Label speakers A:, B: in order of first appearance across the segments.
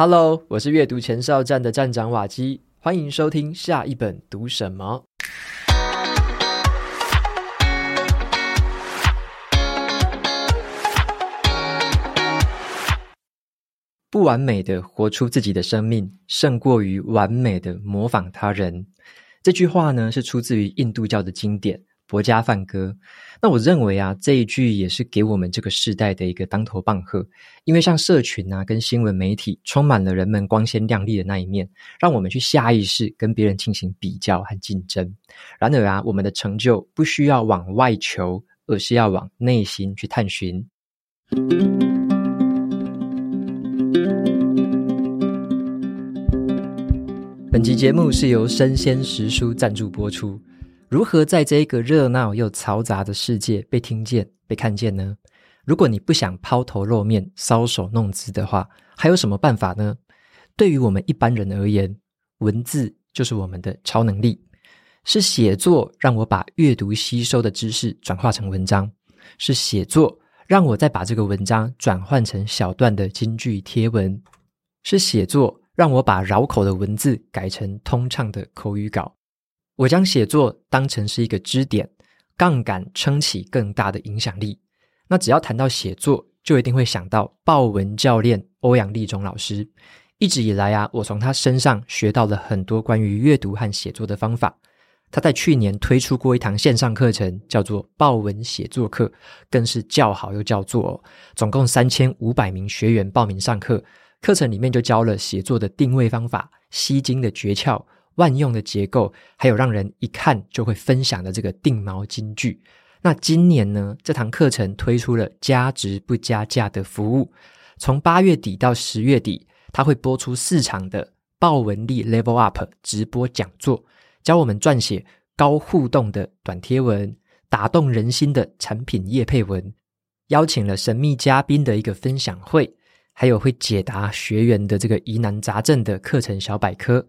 A: Hello，我是阅读前哨站的站长瓦基，欢迎收听下一本读什么。不完美的活出自己的生命，胜过于完美的模仿他人。这句话呢，是出自于印度教的经典。《薄伽梵歌》，那我认为啊，这一句也是给我们这个时代的一个当头棒喝，因为像社群啊，跟新闻媒体充满了人们光鲜亮丽的那一面，让我们去下意识跟别人进行比较和竞争。然而啊，我们的成就不需要往外求，而是要往内心去探寻。本集节目是由生鲜时书赞助播出。如何在这个热闹又嘈杂的世界被听见、被看见呢？如果你不想抛头露面、搔首弄姿的话，还有什么办法呢？对于我们一般人而言，文字就是我们的超能力，是写作让我把阅读吸收的知识转化成文章，是写作让我再把这个文章转换成小段的金句贴文，是写作让我把绕口的文字改成通畅的口语稿。我将写作当成是一个支点，杠杆撑起更大的影响力。那只要谈到写作，就一定会想到豹文教练欧阳立中老师。一直以来啊，我从他身上学到了很多关于阅读和写作的方法。他在去年推出过一堂线上课程，叫做豹文写作课，更是叫好又叫座哦。总共三千五百名学员报名上课，课程里面就教了写作的定位方法、吸睛的诀窍。万用的结构，还有让人一看就会分享的这个定锚金句。那今年呢，这堂课程推出了加值不加价的服务，从八月底到十月底，它会播出四场的豹文力 Level Up 直播讲座，教我们撰写高互动的短贴文，打动人心的产品业配文，邀请了神秘嘉宾的一个分享会，还有会解答学员的这个疑难杂症的课程小百科。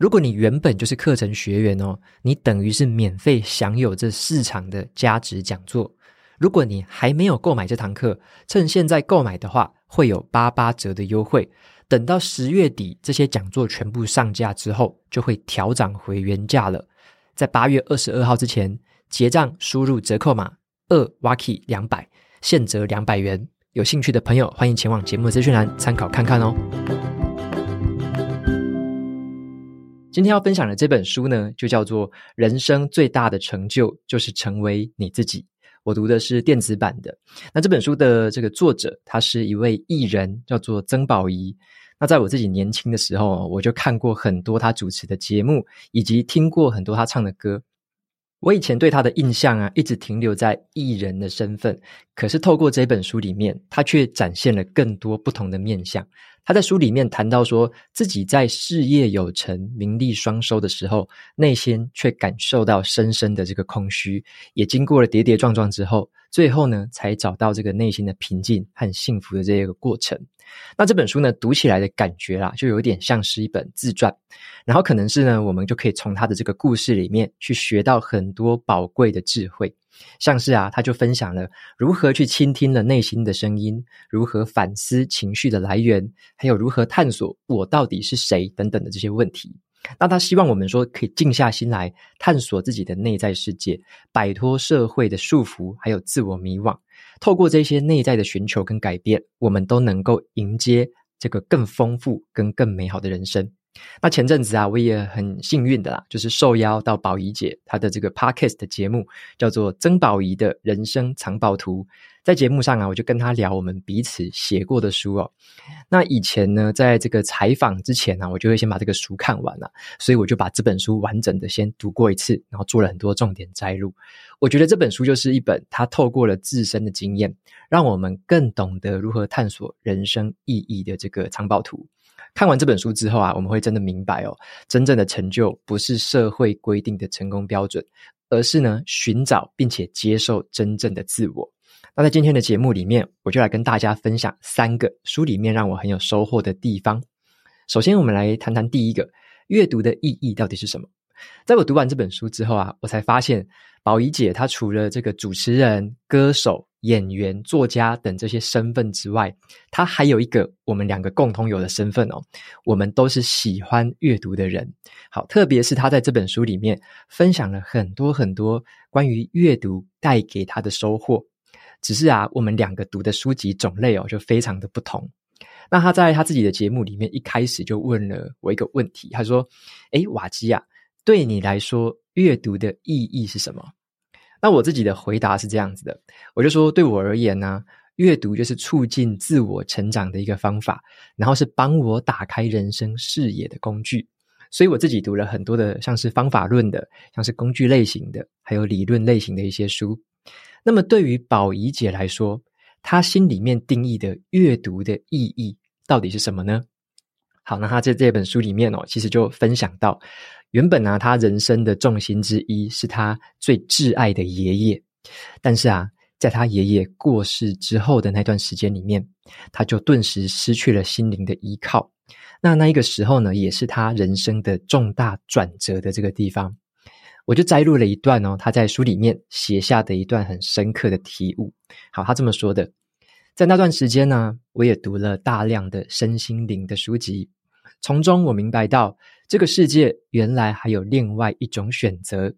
A: 如果你原本就是课程学员哦，你等于是免费享有这四场的加值讲座。如果你还没有购买这堂课，趁现在购买的话，会有八八折的优惠。等到十月底这些讲座全部上架之后，就会调涨回原价了。在八月二十二号之前结账，输入折扣码二 Waki 两百，现折两百元。有兴趣的朋友，欢迎前往节目资讯栏参考看看哦。今天要分享的这本书呢，就叫做《人生最大的成就就是成为你自己》。我读的是电子版的。那这本书的这个作者，他是一位艺人，叫做曾宝仪。那在我自己年轻的时候，我就看过很多他主持的节目，以及听过很多他唱的歌。我以前对他的印象啊，一直停留在艺人的身份。可是透过这本书里面，他却展现了更多不同的面相。他在书里面谈到说，自己在事业有成、名利双收的时候，内心却感受到深深的这个空虚。也经过了跌跌撞撞之后，最后呢，才找到这个内心的平静和幸福的这个过程。那这本书呢，读起来的感觉啦，就有点像是一本自传。然后可能是呢，我们就可以从他的这个故事里面去学到很多宝贵的智慧。像是啊，他就分享了如何去倾听了内心的声音，如何反思情绪的来源，还有如何探索我到底是谁等等的这些问题。那他希望我们说，可以静下心来探索自己的内在世界，摆脱社会的束缚，还有自我迷惘。透过这些内在的寻求跟改变，我们都能够迎接这个更丰富跟更美好的人生。那前阵子啊，我也很幸运的啦，就是受邀到宝仪姐她的这个 podcast 的节目，叫做曾宝仪的人生藏宝图。在节目上啊，我就跟她聊我们彼此写过的书哦。那以前呢，在这个采访之前呢，啊，我就会先把这个书看完了，所以我就把这本书完整的先读过一次，然后做了很多重点摘录。我觉得这本书就是一本，它透过了自身的经验，让我们更懂得如何探索人生意义的这个藏宝图。看完这本书之后啊，我们会真的明白哦，真正的成就不是社会规定的成功标准，而是呢，寻找并且接受真正的自我。那在今天的节目里面，我就来跟大家分享三个书里面让我很有收获的地方。首先，我们来谈谈第一个，阅读的意义到底是什么？在我读完这本书之后啊，我才发现宝仪姐她除了这个主持人、歌手、演员、作家等这些身份之外，他还有一个我们两个共同有的身份哦，我们都是喜欢阅读的人。好，特别是他在这本书里面分享了很多很多关于阅读带给他的收获。只是啊，我们两个读的书籍种类哦，就非常的不同。那他在他自己的节目里面一开始就问了我一个问题，他说：“诶，瓦基啊，对你来说，阅读的意义是什么？”那我自己的回答是这样子的，我就说，对我而言呢，阅读就是促进自我成长的一个方法，然后是帮我打开人生视野的工具。所以我自己读了很多的，像是方法论的，像是工具类型的，还有理论类型的一些书。那么对于宝仪姐来说，她心里面定义的阅读的意义到底是什么呢？好，那她在这本书里面哦，其实就分享到。原本呢、啊，他人生的重心之一是他最挚爱的爷爷，但是啊，在他爷爷过世之后的那段时间里面，他就顿时失去了心灵的依靠。那那一个时候呢，也是他人生的重大转折的这个地方。我就摘录了一段哦，他在书里面写下的一段很深刻的体悟。好，他这么说的：在那段时间呢，我也读了大量的身心灵的书籍，从中我明白到。这个世界原来还有另外一种选择，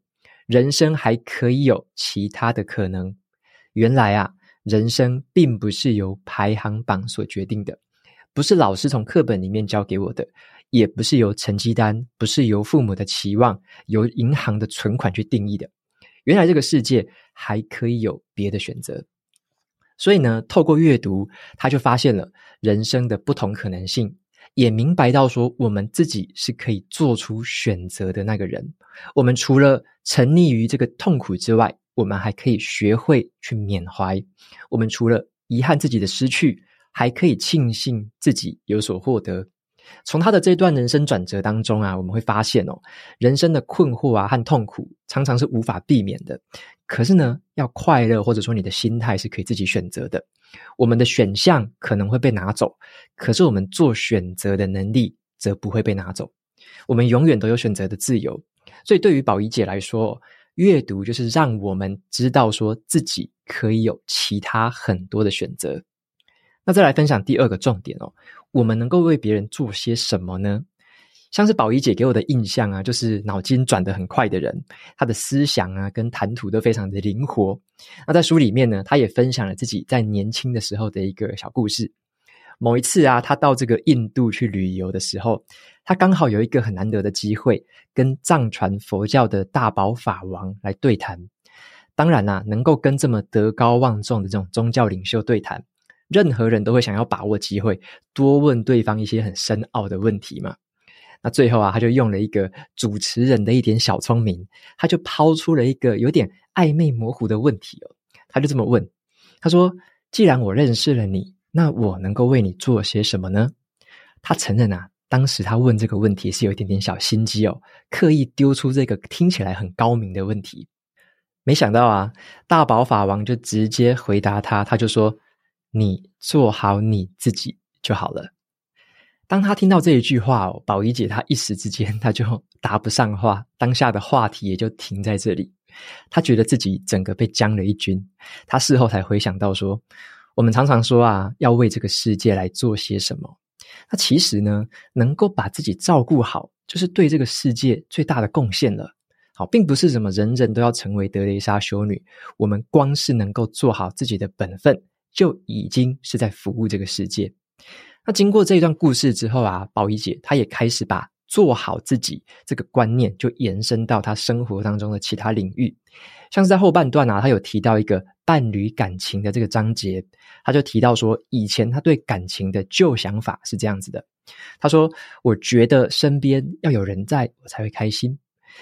A: 人生还可以有其他的可能。原来啊，人生并不是由排行榜所决定的，不是老师从课本里面教给我的，也不是由成绩单，不是由父母的期望，由银行的存款去定义的。原来这个世界还可以有别的选择。所以呢，透过阅读，他就发现了人生的不同可能性。也明白到说，我们自己是可以做出选择的那个人。我们除了沉溺于这个痛苦之外，我们还可以学会去缅怀。我们除了遗憾自己的失去，还可以庆幸自己有所获得。从他的这段人生转折当中啊，我们会发现哦，人生的困惑啊和痛苦常常是无法避免的。可是呢，要快乐或者说你的心态是可以自己选择的。我们的选项可能会被拿走，可是我们做选择的能力则不会被拿走。我们永远都有选择的自由。所以对于宝仪姐来说，阅读就是让我们知道说自己可以有其他很多的选择。那再来分享第二个重点哦，我们能够为别人做些什么呢？像是宝仪姐给我的印象啊，就是脑筋转得很快的人，她的思想啊跟谈吐都非常的灵活。那在书里面呢，她也分享了自己在年轻的时候的一个小故事。某一次啊，她到这个印度去旅游的时候，她刚好有一个很难得的机会，跟藏传佛教的大宝法王来对谈。当然啦、能够跟这么德高望重的这种宗教领袖对谈，任何人都会想要把握机会，多问对方一些很深奥的问题嘛。那最后啊，他就用了一个主持人的一点小聪明，他就抛出了一个有点暧昧模糊的问题哦。他就这么问，他说：“既然我认识了你，那我能够为你做些什么呢？”他承认啊，当时他问这个问题是有一点点小心机哦，刻意丢出这个听起来很高明的问题。没想到啊，大宝法王就直接回答他，他就说：“你做好你自己就好了。”当他听到这一句话，宝仪姐她一时之间她就答不上话，当下的话题也就停在这里。她觉得自己整个被将了一军。她事后才回想到说，我们常常说啊，要为这个世界来做些什么。那其实呢，能够把自己照顾好，就是对这个世界最大的贡献了。好，并不是什么人人都要成为德蕾莎修女。我们光是能够做好自己的本分，就已经是在服务这个世界。那经过这一段故事之后啊，宝仪姐她也开始把做好自己这个观念就延伸到她生活当中的其他领域，像是在后半段啊，她有提到一个伴侣感情的这个章节，她就提到说，以前她对感情的旧想法是这样子的，她说：“我觉得身边要有人在我才会开心，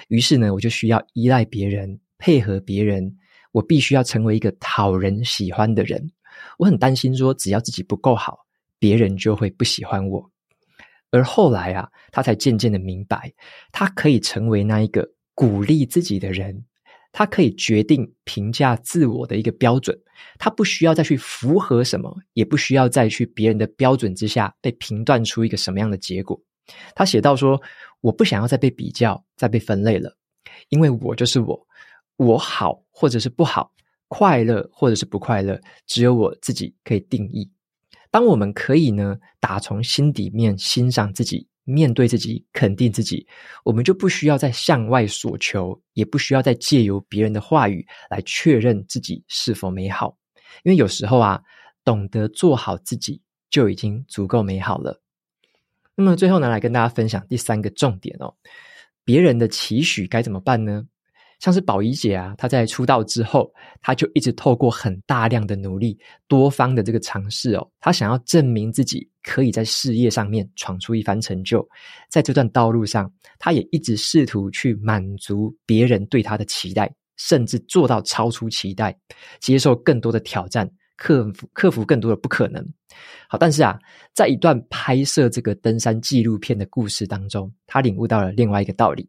A: 于是呢，我就需要依赖别人，配合别人，我必须要成为一个讨人喜欢的人，我很担心说，只要自己不够好。”别人就会不喜欢我，而后来啊，他才渐渐的明白，他可以成为那一个鼓励自己的人，他可以决定评价自我的一个标准，他不需要再去符合什么，也不需要再去别人的标准之下被评断出一个什么样的结果。他写到说：“我不想要再被比较，再被分类了，因为我就是我，我好或者是不好，快乐或者是不快乐，只有我自己可以定义。当我们可以呢，打从心底面欣赏自己，面对自己，肯定自己，我们就不需要再向外索求，也不需要再借由别人的话语来确认自己是否美好。因为有时候啊，懂得做好自己就已经足够美好了。那么最后呢，来跟大家分享第三个重点哦，别人的期许该怎么办呢？像是宝仪姐啊，她在出道之后，她就一直透过很大量的努力、多方的这个尝试哦，她想要证明自己可以在事业上面闯出一番成就。在这段道路上，她也一直试图去满足别人对她的期待，甚至做到超出期待，接受更多的挑战，克服克服更多的不可能。好，但是啊，在一段拍摄这个登山纪录片的故事当中，她领悟到了另外一个道理。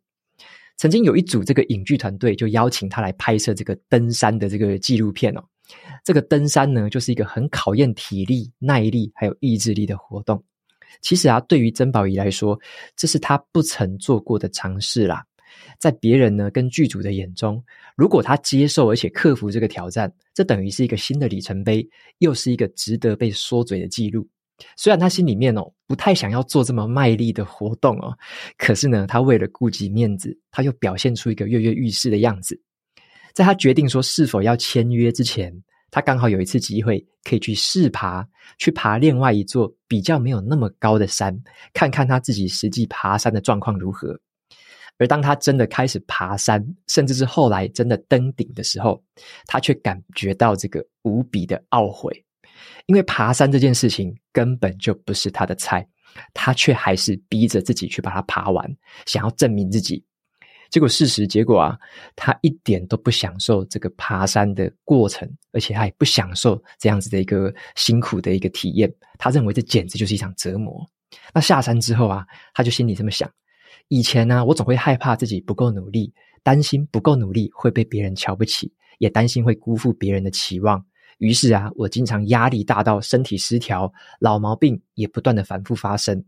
A: 曾经有一组这个影剧团队就邀请他来拍摄这个登山的这个纪录片哦。这个登山呢，就是一个很考验体力、耐力还有意志力的活动。其实啊，对于曾宝仪来说，这是他不曾做过的尝试啦。在别人呢跟剧组的眼中，如果他接受而且克服这个挑战，这等于是一个新的里程碑，又是一个值得被说嘴的记录。虽然他心里面哦不太想要做这么卖力的活动哦，可是呢，他为了顾及面子，他又表现出一个跃跃欲试的样子。在他决定说是否要签约之前，他刚好有一次机会可以去试爬，去爬另外一座比较没有那么高的山，看看他自己实际爬山的状况如何。而当他真的开始爬山，甚至是后来真的登顶的时候，他却感觉到这个无比的懊悔。因为爬山这件事情根本就不是他的菜，他却还是逼着自己去把它爬完，想要证明自己。结果事实结果啊，他一点都不享受这个爬山的过程，而且他也不享受这样子的一个辛苦的一个体验。他认为这简直就是一场折磨。那下山之后啊，他就心里这么想：以前呢，我总会害怕自己不够努力，担心不够努力会被别人瞧不起，也担心会辜负别人的期望。于是啊，我经常压力大到身体失调，老毛病也不断的反复发生。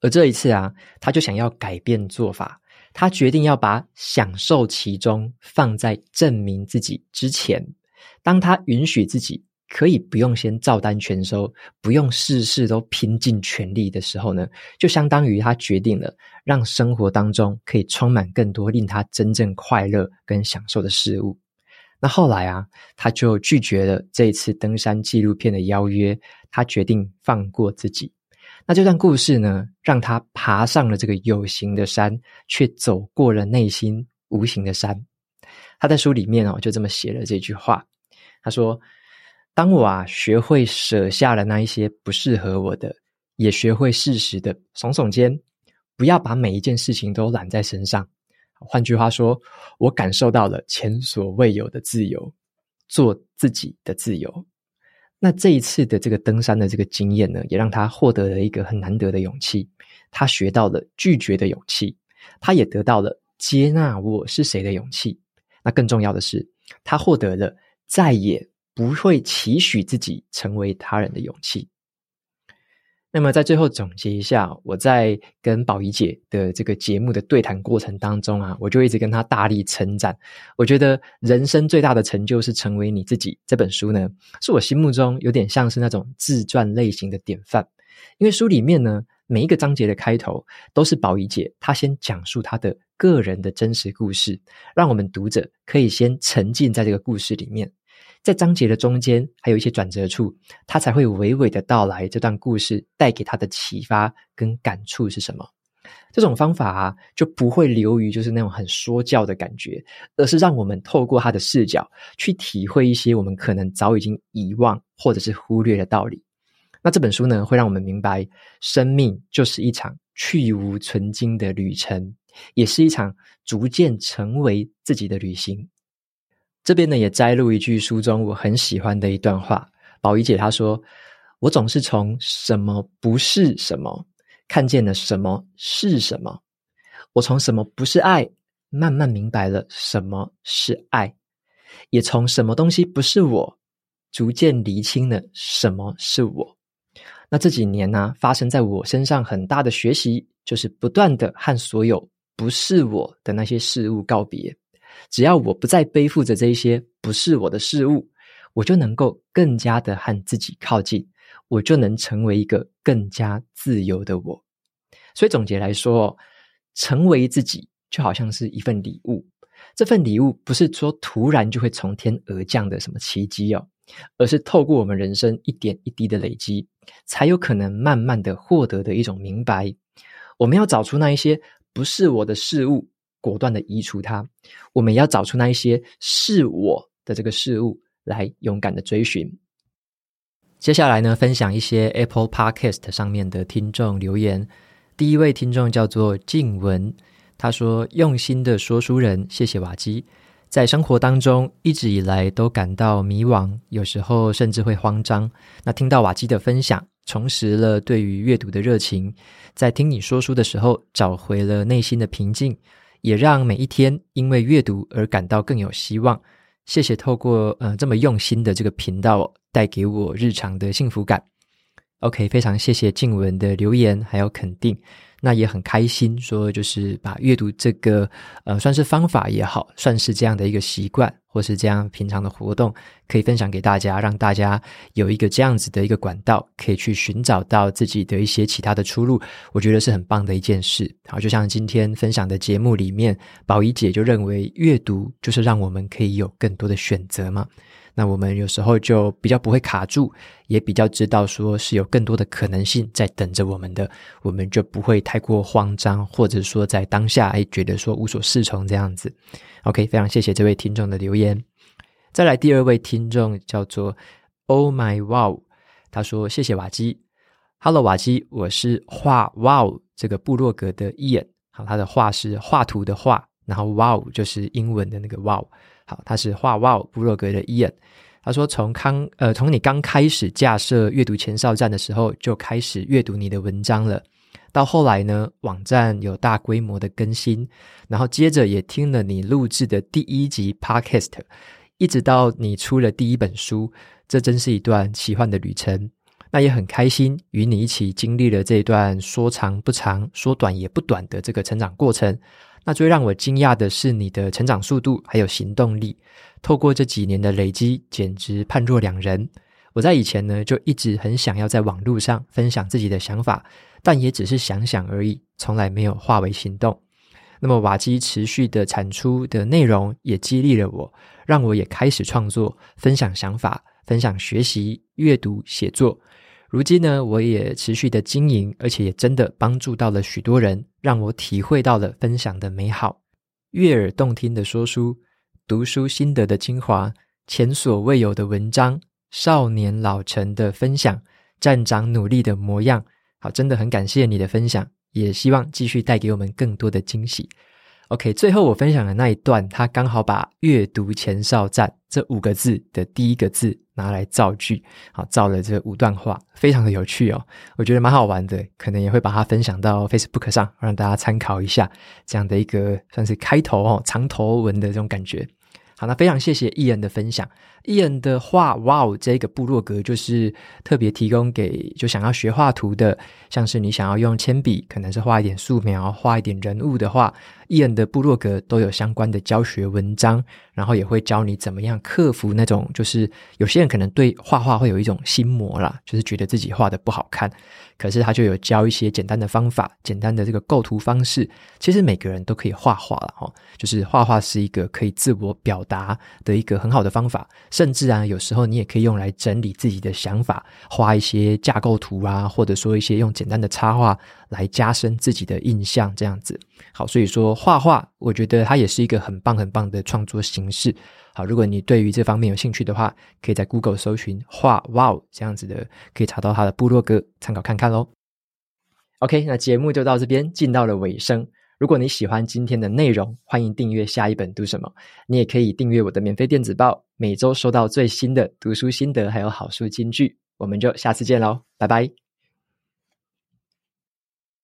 A: 而这一次啊，他就想要改变做法，他决定要把享受其中放在证明自己之前。当他允许自己可以不用先照单全收，不用事事都拼尽全力的时候呢，就相当于他决定了让生活当中可以充满更多令他真正快乐跟享受的事物。那后来啊，他就拒绝了这一次登山纪录片的邀约，他决定放过自己。那这段故事呢，让他爬上了这个有形的山，却走过了内心无形的山。他在书里面哦，就这么写了这句话。他说：“当我啊，学会舍下了那一些不适合我的，也学会适时的耸耸肩，不要把每一件事情都揽在身上。”换句话说，我感受到了前所未有的自由，做自己的自由。那这一次的这个登山的这个经验呢，也让他获得了一个很难得的勇气。他学到了拒绝的勇气，他也得到了接纳我是谁的勇气。那更重要的是，他获得了再也不会期许自己成为他人的勇气。那么在最后总结一下，我在跟宝仪姐的这个节目的对谈过程当中啊，我就一直跟她大力称赞。我觉得人生最大的成就是成为你自己。这本书呢，是我心目中有点像是那种自传类型的典范。因为书里面呢，每一个章节的开头都是宝仪姐她先讲述她的个人的真实故事，让我们读者可以先沉浸在这个故事里面。在章节的中间，还有一些转折处，他才会娓娓的道来这段故事带给他的启发跟感触是什么。这种方法啊，就不会流于就是那种很说教的感觉，而是让我们透过他的视角去体会一些我们可能早已经遗忘或者是忽略的道理。那这本书呢，会让我们明白，生命就是一场去无存菁的旅程，也是一场逐渐成为自己的旅行。这边呢，也摘录一句书中我很喜欢的一段话。宝仪姐她说：“我总是从什么不是什么，看见了什么是什么。我从什么不是爱，慢慢明白了什么是爱，也从什么东西不是我，逐渐厘清了什么是我。那这几年呢，发生在我身上很大的学习，就是不断的和所有不是我的那些事物告别。”只要我不再背负着这一些不是我的事物，我就能够更加的和自己靠近，我就能成为一个更加自由的我。所以总结来说，成为自己就好像是一份礼物。这份礼物不是说突然就会从天而降的什么奇迹哦，而是透过我们人生一点一滴的累积，才有可能慢慢的获得的一种明白。我们要找出那一些不是我的事物，果断的移除它；我们要找出那一些是我的这个事物，来勇敢的追寻。接下来呢，分享一些 Apple Podcast 上面的听众留言。第一位听众叫做静文。他说：“用心的说书人，谢谢瓦基。在生活当中，一直以来都感到迷惘，有时候甚至会慌张。那听到瓦基的分享，重拾了对于阅读的热情，在听你说书的时候，找回了内心的平静，也让每一天因为阅读而感到更有希望。谢谢透过呃这么用心的这个频道，带给我日常的幸福感。OK，非常谢谢静文的留言还有肯定。”那也很开心，说就是把阅读这个呃，算是方法也好，算是这样的一个习惯，或是这样平常的活动，可以分享给大家，让大家有一个这样子的一个管道，可以去寻找到自己的一些其他的出路。我觉得是很棒的一件事。好，就像今天分享的节目里面，宝仪姐就认为阅读就是让我们可以有更多的选择嘛。那我们有时候就比较不会卡住，也比较知道说是有更多的可能性在等着我们的，我们就不会太过慌张，或者说在当下哎觉得说无所适从这样子。OK，非常谢谢这位听众的留言。再来第二位听众叫做 Oh My Wow，他说谢谢瓦基，Hello 瓦基，我是画 Wow 这个部落格的 Ian，好，他的画是画图的画，然后 Wow 就是英文的那个 Wow。好，他是画哇部落格的伊恩。他说从刚呃从你刚开始架设阅读前哨站的时候就开始阅读你的文章了，到后来呢网站有大规模的更新，然后接着也听了你录制的第一集 Podcast，一直到你出了第一本书，这真是一段奇幻的旅程。那也很开心与你一起经历了这段说长不长、说短也不短的这个成长过程。那最让我惊讶的是你的成长速度还有行动力，透过这几年的累积，简直判若两人。我在以前呢就一直很想要在网络上分享自己的想法，但也只是想想而已，从来没有化为行动。那么瓦基持续的产出的内容也激励了我，让我也开始创作，分享想法，分享学习、阅读、写作。如今呢，我也持续的经营，而且也真的帮助到了许多人，让我体会到了分享的美好，悦耳动听的说书，读书心得的精华，前所未有的文章，少年老成的分享，站长努力的模样。好，真的很感谢你的分享，也希望继续带给我们更多的惊喜。OK，最后我分享的那一段，他刚好把“阅读前哨站”这五个字的第一个字。拿来造句，好，造了这五段话，非常的有趣哦，我觉得蛮好玩的，可能也会把它分享到 Facebook 上，让大家参考一下这样的一个算是开头哦，长头文的这种感觉。好，那非常谢谢艺人的分享。艺人的画哇哦，这个部落格就是特别提供给就想要学画图的，像是你想要用铅笔，可能是画一点素描，画一点人物的话，艺人的部落格都有相关的教学文章，然后也会教你怎么样克服那种就是有些人可能对画画会有一种心魔啦，就是觉得自己画的不好看。可是他就有教一些简单的方法，简单的这个构图方式。其实每个人都可以画画了哈，就是画画是一个可以自我表达的一个很好的方法。甚至啊，有时候你也可以用来整理自己的想法，画一些架构图啊，或者说一些用简单的插画来加深自己的印象，这样子。好，所以说画画，我觉得它也是一个很棒很棒的创作形式。好，如果你对于这方面有兴趣的话，可以在 Google 搜寻“画哇哦”这样子的，可以查到他的部落格，参考看看喽。OK，那节目就到这边，进到了尾声。如果你喜欢今天的内容，欢迎订阅下一本读什么。你也可以订阅我的免费电子报，每周收到最新的读书心得，还有好书金句。我们就下次见喽，拜拜。